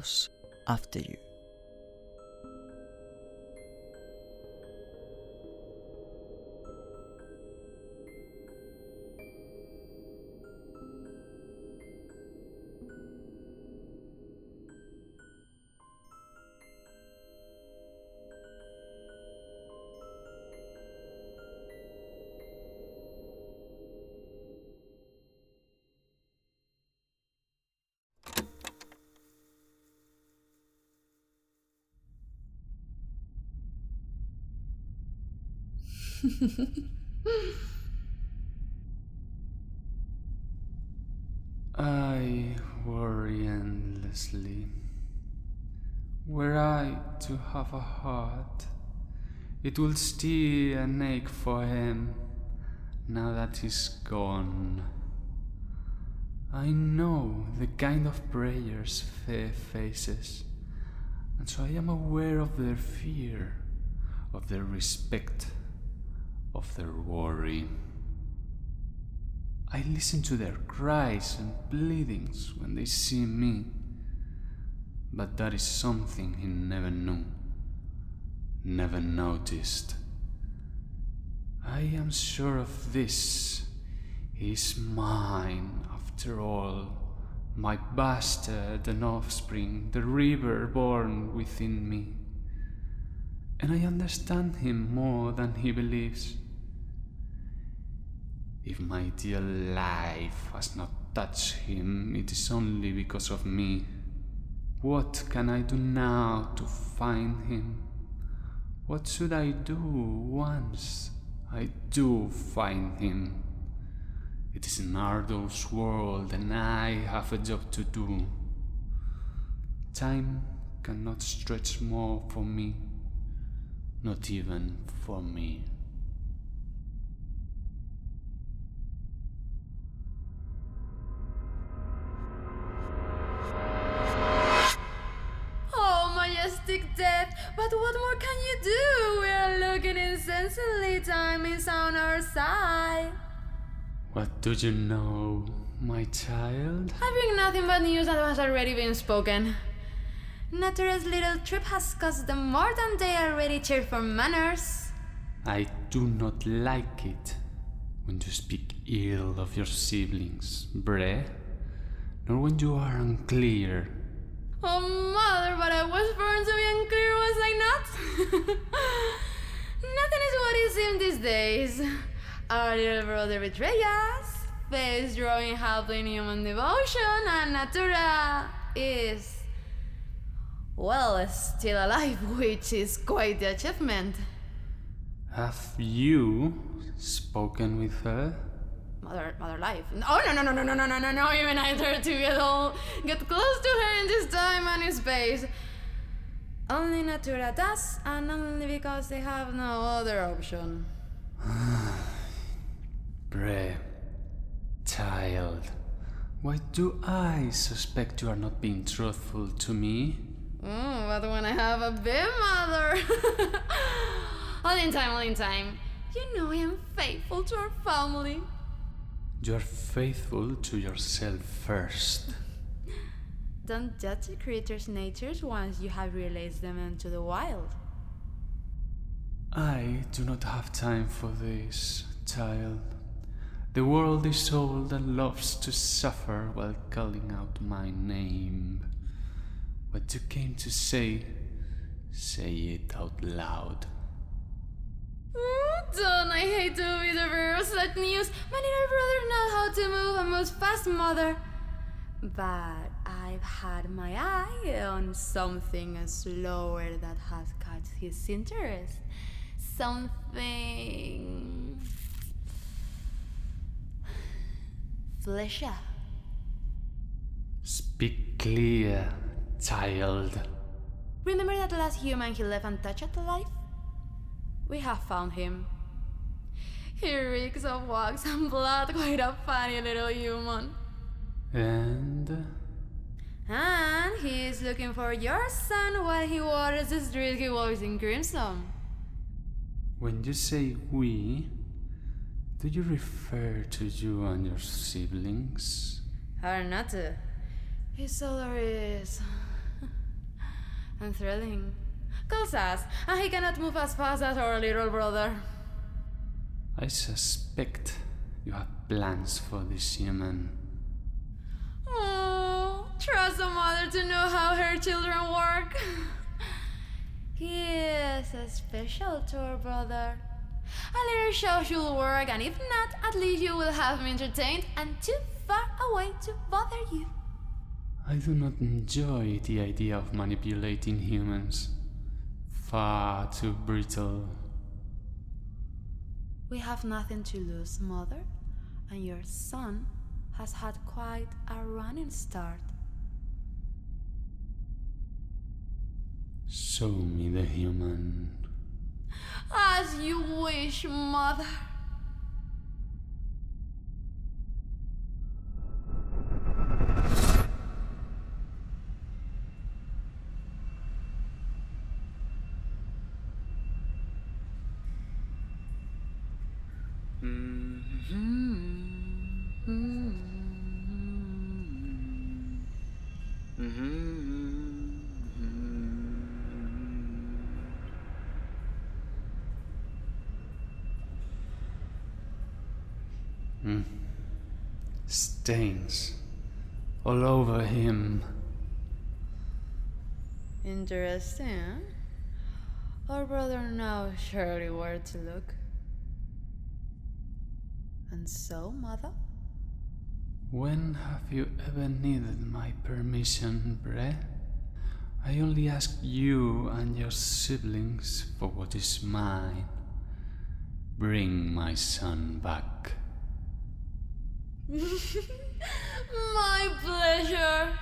Those after you. I worry endlessly. Were I to have a heart, it would still an ache for him now that he's gone. I know the kind of prayers faith faces, and so I am aware of their fear, of their respect, of their worry. I listen to their cries and pleadings when they see me, but that is something he never knew, never noticed. I am sure of this. He is mine, after all, my bastard and offspring, the river born within me. And I understand him more than he believes. If my dear life has not touched him, it is only because of me. What can I do now to find him? What should I do once I do find him? It is an arduous world, and I have a job to do. Time cannot stretch more for me, not even for me. Time is on our side. What do you know, my child? I bring nothing but news that has already been spoken. Natura's little trip has cost them more than they already cheered for manners. I do not like it when you speak ill of your siblings, Bre, nor when you are unclear. Oh, mother, but I was born to be unclear, was I not? Nothing is what it seems these days. Our little brother betrayed us, face drawing helping human devotion, and Natura is. well, still alive, which is quite the achievement. Have you spoken with her? Mother, mother life. Oh no no no no no no no no no! Even I dare to get all get close to her in this time and space. Only Natura does, and only because they have no other option. Bre, child, why do I suspect you are not being truthful to me? Mm, but when I have a big mother, all in time, all in time. You know I am faithful to our family. You are faithful to yourself first. Don't judge a creature's natures once you have released them into the wild. I do not have time for this, child. The world is old and loves to suffer while calling out my name. What you came to say, say it out loud. Mm, Don't I hate to be the bearer of such news? My little brother knows how to move and moves fast, mother. But I've had my eye on something slower that has caught his interest. Something. Flesha. Speak clear, child. Remember that last human he left untouched alive? We have found him. He reeks of wax and blood, quite a funny little human. And And he is looking for your son while he waters the street he walks in crimson. when you say we, do you refer to you and your siblings? Or not. His solar is and thrilling. Calls us, and he cannot move as fast as our little brother. I suspect you have plans for this human. Trust a mother to know how her children work. he is special to our brother. A little show should work, and if not, at least you will have me entertained and too far away to bother you. I do not enjoy the idea of manipulating humans. Far too brittle. We have nothing to lose, mother, and your son has had quite a running start. Show me the human. As you wish, mother. Hmm. Stains all over him. Interesting. Our brother knows surely where to look. And so, mother? When have you ever needed my permission, Bre? I only ask you and your siblings for what is mine. Bring my son back. My pleasure.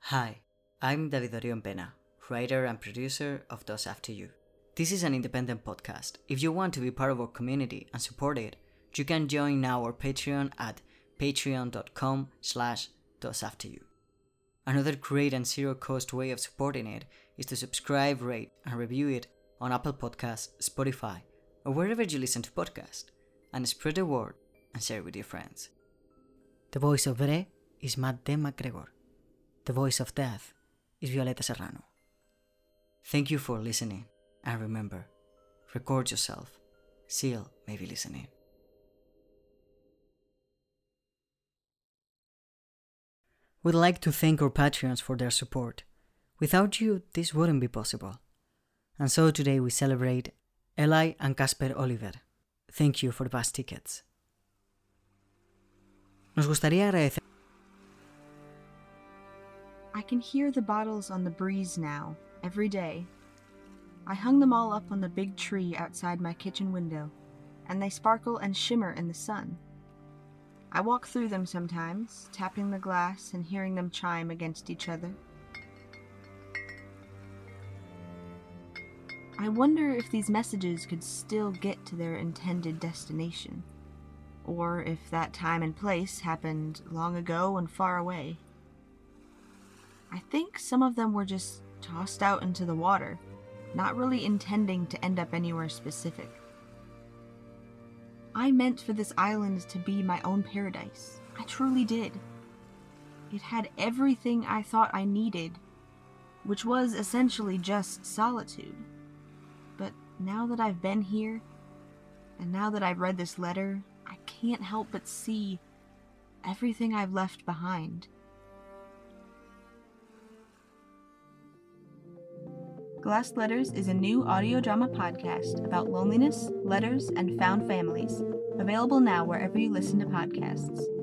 Hi, I'm David Orion Pena, writer and producer of Those After You. This is an independent podcast. If you want to be part of our community and support it, you can join now our Patreon at patreon.com slash thoseafteryou. Another great and zero-cost way of supporting it is to subscribe, rate, and review it on Apple Podcasts, Spotify, or wherever you listen to podcasts, and spread the word and share it with your friends. The voice of Bre is Matt D. McGregor. The voice of death is Violeta Serrano. Thank you for listening, and remember, record yourself. Seal may be listening. We'd like to thank our Patreons for their support. Without you, this wouldn't be possible. And so today we celebrate Eli and Casper Oliver. Thank you for the bus tickets. Nos gustaría agradecer I can hear the bottles on the breeze now, every day. I hung them all up on the big tree outside my kitchen window, and they sparkle and shimmer in the sun. I walk through them sometimes, tapping the glass and hearing them chime against each other. I wonder if these messages could still get to their intended destination, or if that time and place happened long ago and far away. I think some of them were just tossed out into the water, not really intending to end up anywhere specific. I meant for this island to be my own paradise. I truly did. It had everything I thought I needed, which was essentially just solitude. But now that I've been here, and now that I've read this letter, I can't help but see everything I've left behind. Glass Letters is a new audio drama podcast about loneliness, letters, and found families. Available now wherever you listen to podcasts.